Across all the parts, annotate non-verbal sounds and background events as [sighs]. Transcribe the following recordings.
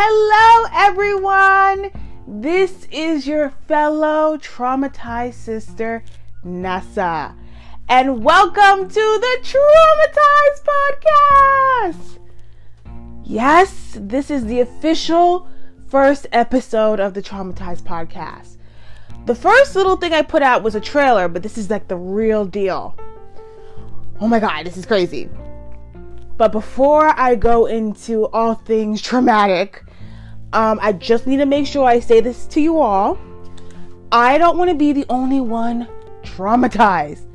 Hello, everyone. This is your fellow traumatized sister, Nessa. And welcome to the Traumatized Podcast. Yes, this is the official first episode of the Traumatized Podcast. The first little thing I put out was a trailer, but this is like the real deal. Oh my god, this is crazy. But before I go into all things traumatic, um, I just need to make sure I say this to you all. I don't want to be the only one traumatized.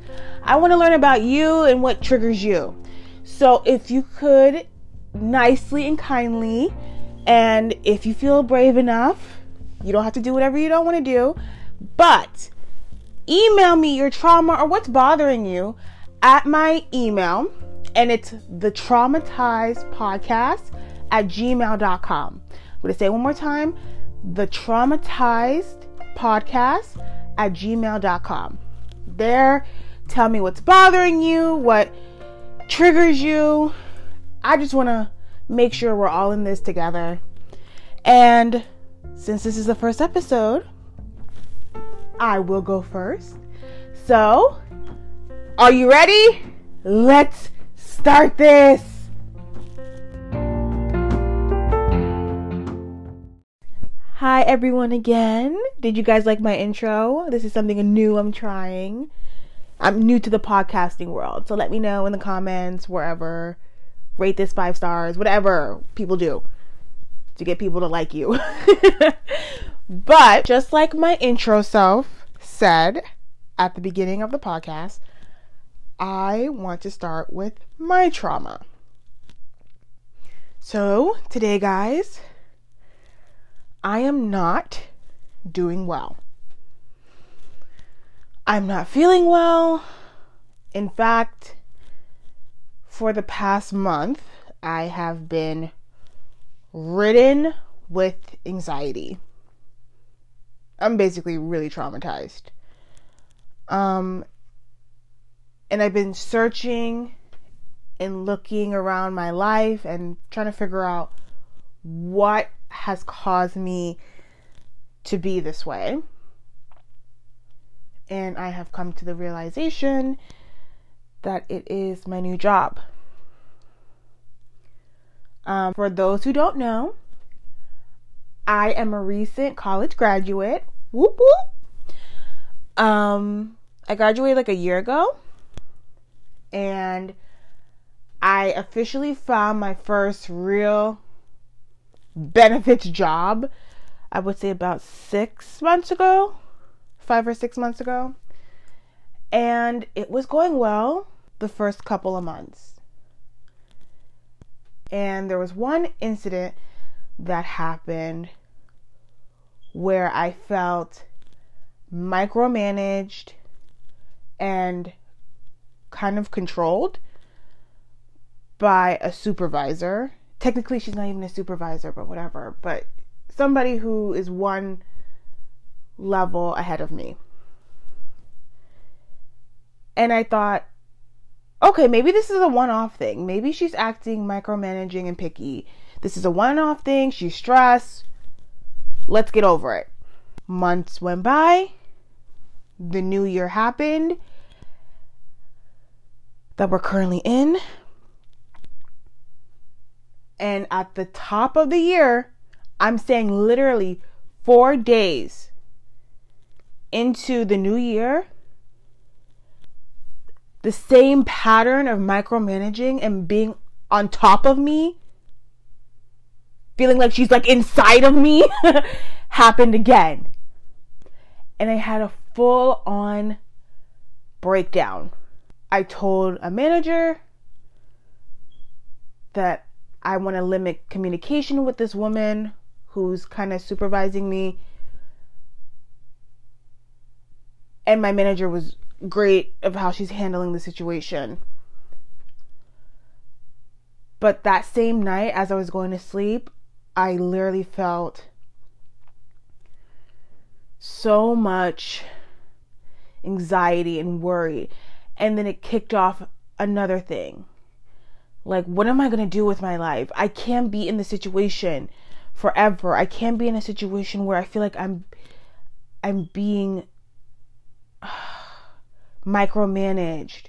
I want to learn about you and what triggers you. So if you could nicely and kindly, and if you feel brave enough, you don't have to do whatever you don't want to do, but email me your trauma or what's bothering you at my email, and it's the traumatized podcast at gmail.com. I'm going to say one more time the traumatized podcast at gmail.com. There, tell me what's bothering you, what triggers you. I just want to make sure we're all in this together. And since this is the first episode, I will go first. So, are you ready? Let's start this. Hi, everyone, again. Did you guys like my intro? This is something new I'm trying. I'm new to the podcasting world, so let me know in the comments, wherever. Rate this five stars, whatever people do to get people to like you. [laughs] but just like my intro self said at the beginning of the podcast, I want to start with my trauma. So, today, guys, I am not doing well. I'm not feeling well. In fact, for the past month, I have been ridden with anxiety. I'm basically really traumatized. Um, and I've been searching and looking around my life and trying to figure out what has caused me to be this way. And I have come to the realization that it is my new job. Um, for those who don't know, I am a recent college graduate. Whoop whoop. Um, I graduated like a year ago, and I officially found my first real benefits job, I would say about six months ago, five or six months ago. And it was going well the first couple of months. And there was one incident that happened where I felt micromanaged and kind of controlled by a supervisor technically she's not even a supervisor, but whatever. But somebody who is one level ahead of me. And I thought, okay, maybe this is a one off thing. Maybe she's acting micromanaging and picky. This is a one off thing. She's stressed. Let's get over it. Months went by. The new year happened that we're currently in. And at the top of the year, I'm saying literally four days into the new year, the same pattern of micromanaging and being on top of me, feeling like she's like inside of me, [laughs] happened again. And I had a full on breakdown. I told a manager that I want to limit communication with this woman who's kind of supervising me. And my manager was great of how she's handling the situation. But that same night, as I was going to sleep, I literally felt so much anxiety and worry. And then it kicked off another thing like, what am I going to do with my life? I can't be in the situation forever. I can't be in a situation where I feel like I'm I'm being [sighs] micromanaged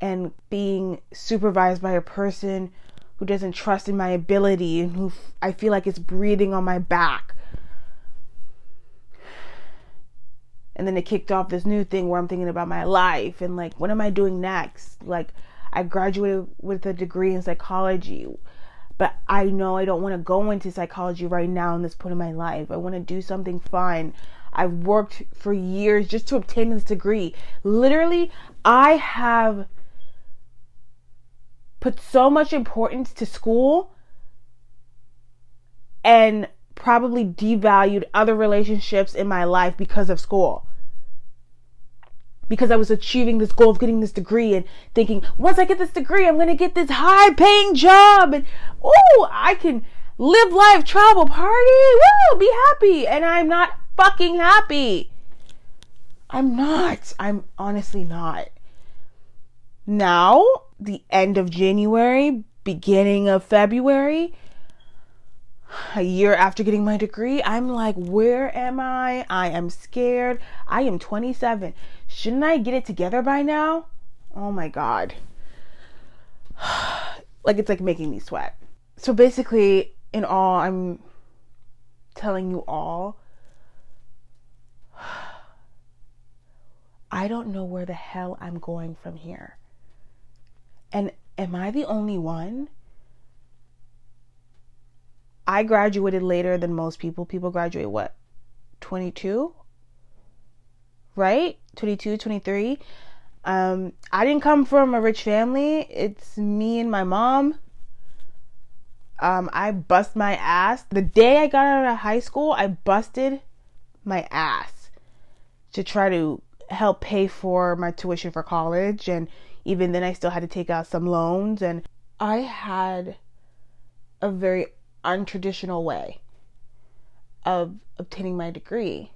and being supervised by a person who doesn't trust in my ability and who I feel like is breathing on my back. And then it kicked off this new thing where I'm thinking about my life and like, what am I doing next? Like, I graduated with a degree in psychology, but I know I don't want to go into psychology right now in this point in my life. I want to do something fun. I've worked for years just to obtain this degree. Literally, I have put so much importance to school and probably devalued other relationships in my life because of school. Because I was achieving this goal of getting this degree and thinking, once I get this degree, I'm going to get this high paying job and, oh, I can live life, travel, party, woo, be happy. And I'm not fucking happy. I'm not. I'm honestly not. Now, the end of January, beginning of February, a year after getting my degree, I'm like, where am I? I am scared. I am 27. Shouldn't I get it together by now? Oh my God. [sighs] like, it's like making me sweat. So basically, in all, I'm telling you all, [sighs] I don't know where the hell I'm going from here. And am I the only one? I graduated later than most people. People graduate what? 22? Right? 22, 23. Um, I didn't come from a rich family. It's me and my mom. Um, I bust my ass. The day I got out of high school, I busted my ass to try to help pay for my tuition for college and even then I still had to take out some loans and I had a very untraditional way of obtaining my degree.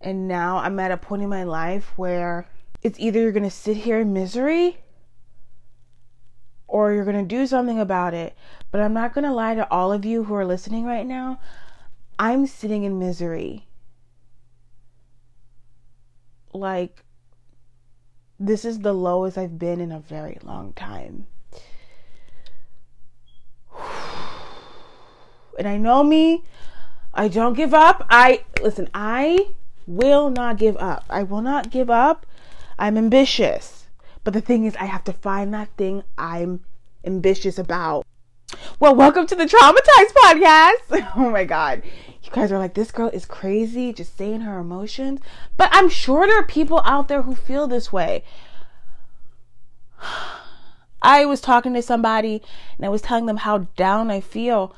And now I'm at a point in my life where it's either you're going to sit here in misery or you're going to do something about it. But I'm not going to lie to all of you who are listening right now. I'm sitting in misery. Like, this is the lowest I've been in a very long time. And I know me, I don't give up. I listen, I will not give up. I will not give up. I'm ambitious. But the thing is, I have to find that thing I'm ambitious about. Well, welcome to the Traumatized Podcast. [laughs] oh my God you guys are like, this girl is crazy, just saying her emotions. But I'm sure there are people out there who feel this way. [sighs] I was talking to somebody and I was telling them how down I feel.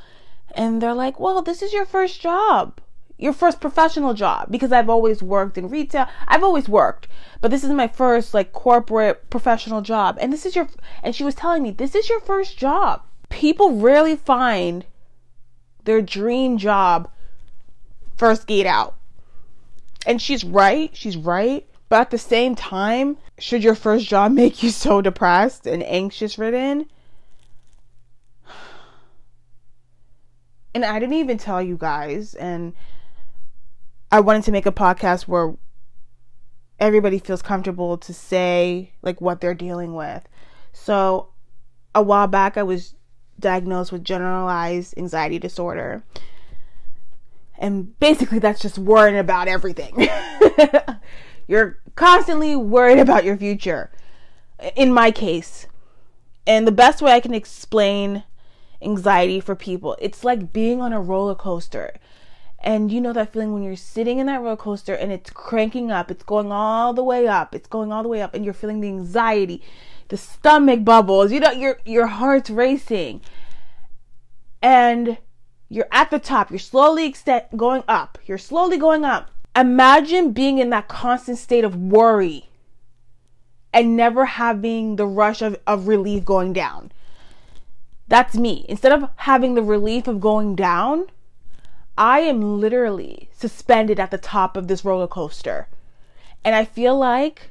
And they're like, well, this is your first job, your first professional job. Because I've always worked in retail. I've always worked. But this is my first, like, corporate professional job. And this is your, and she was telling me, this is your first job. People rarely find their dream job first get out. And she's right, she's right. But at the same time, should your first job [laughs] make you so depressed and anxious ridden? And I didn't even tell you guys, and I wanted to make a podcast where everybody feels comfortable to say like what they're dealing with. So a while back I was diagnosed with generalized anxiety disorder. And basically, that's just worrying about everything. [laughs] You're constantly worried about your future, in my case. And the best way I can explain anxiety for people, it's like being on a roller coaster. And you know that feeling when you're sitting in that roller coaster and it's cranking up, it's going all the way up, it's going all the way up, and you're feeling the anxiety, the stomach bubbles, you know, your your heart's racing. And you're at the top. You're slowly extend, going up. You're slowly going up. Imagine being in that constant state of worry and never having the rush of, of relief going down. That's me. Instead of having the relief of going down, I am literally suspended at the top of this roller coaster. And I feel like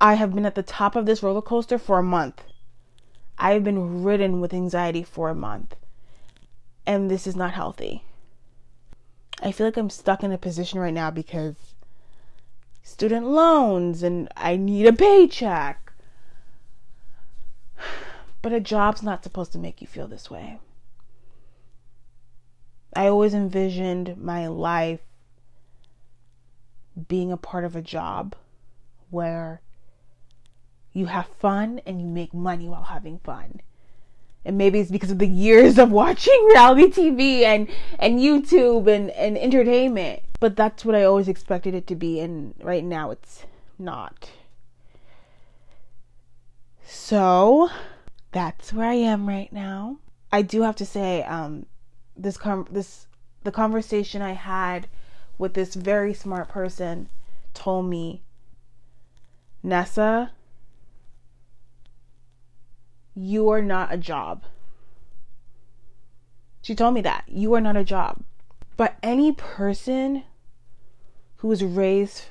I have been at the top of this roller coaster for a month. I've been ridden with anxiety for a month. And this is not healthy. I feel like I'm stuck in a position right now because student loans and I need a paycheck. But a job's not supposed to make you feel this way. I always envisioned my life being a part of a job where you have fun and you make money while having fun. And maybe it's because of the years of watching [laughs] reality TV and, and YouTube and, and entertainment. But that's what I always expected it to be, and right now it's not. So that's where I am right now. I do have to say, um, this com- this the conversation I had with this very smart person told me, Nessa, you are not a job. She told me that. You are not a job. But any person who was raised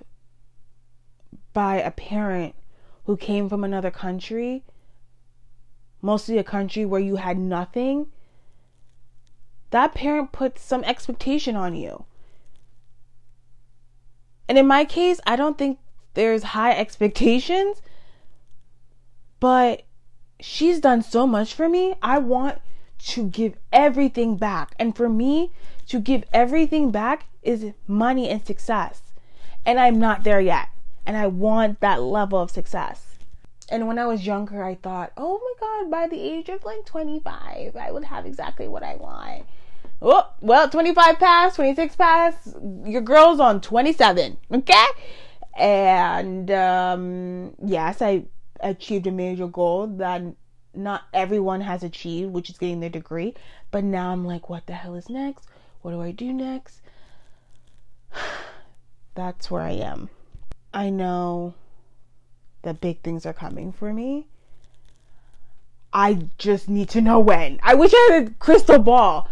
by a parent who came from another country, mostly a country where you had nothing, that parent puts some expectation on you. And in my case, I don't think there's high expectations, but she's done so much for me. I want to give everything back. And for me, to give everything back is money and success. And I'm not there yet. And I want that level of success. And when I was younger, I thought, oh my God, by the age of like 25, I would have exactly what I want. Oh, well, 25 pass, 26 pass. Your girl's on 27. Okay? And um, yes, I achieved a major goal that not everyone has achieved, which is getting their degree. But now I'm like, what the hell is next? What do I do next? [sighs] That's where I am. I know that big things are coming for me. I just need to know when. I wish I had a crystal ball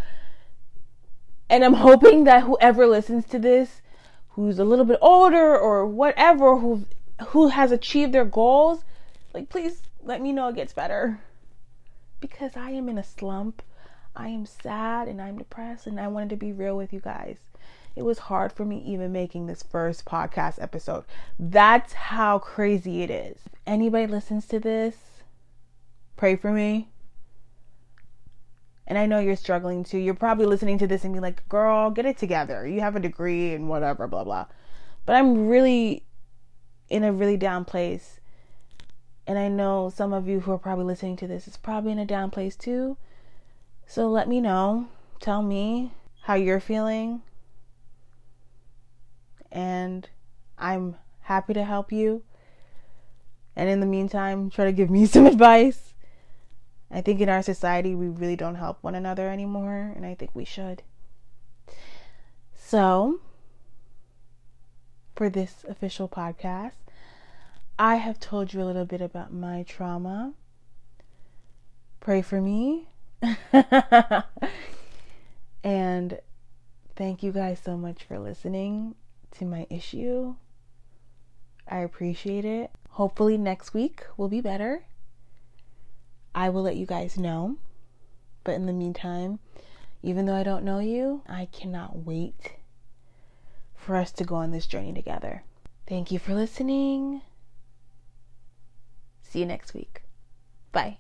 and I'm hoping that whoever listens to this, who's a little bit older or whatever, who who has achieved their goals, like please let me know it gets better. Because I am in a slump. I am sad and I'm depressed and I wanted to be real with you guys. It was hard for me even making this first podcast episode. That's how crazy it is. If anybody listens to this, pray for me and I know you're struggling too. You're probably listening to this and be like, girl, get it together. You have a degree and whatever, blah, blah. But I'm really in a really down place. And I know some of you who are probably listening to this is probably in a down place too. So let me know. Tell me how you're feeling. And I'm happy to help you. And in the meantime, try to give me [laughs] some advice I think in our society, we really don't help one another anymore, and I think we should. So, for this official podcast, I have told you a little bit about my trauma. Pray for me. [laughs] and thank you guys so much for listening to my issue. I appreciate it. Hopefully, next week will be better. I will let you guys know. But in the meantime, even though I don't know you, I cannot wait for us to go on this journey together. Thank you for listening. See you next week. Bye.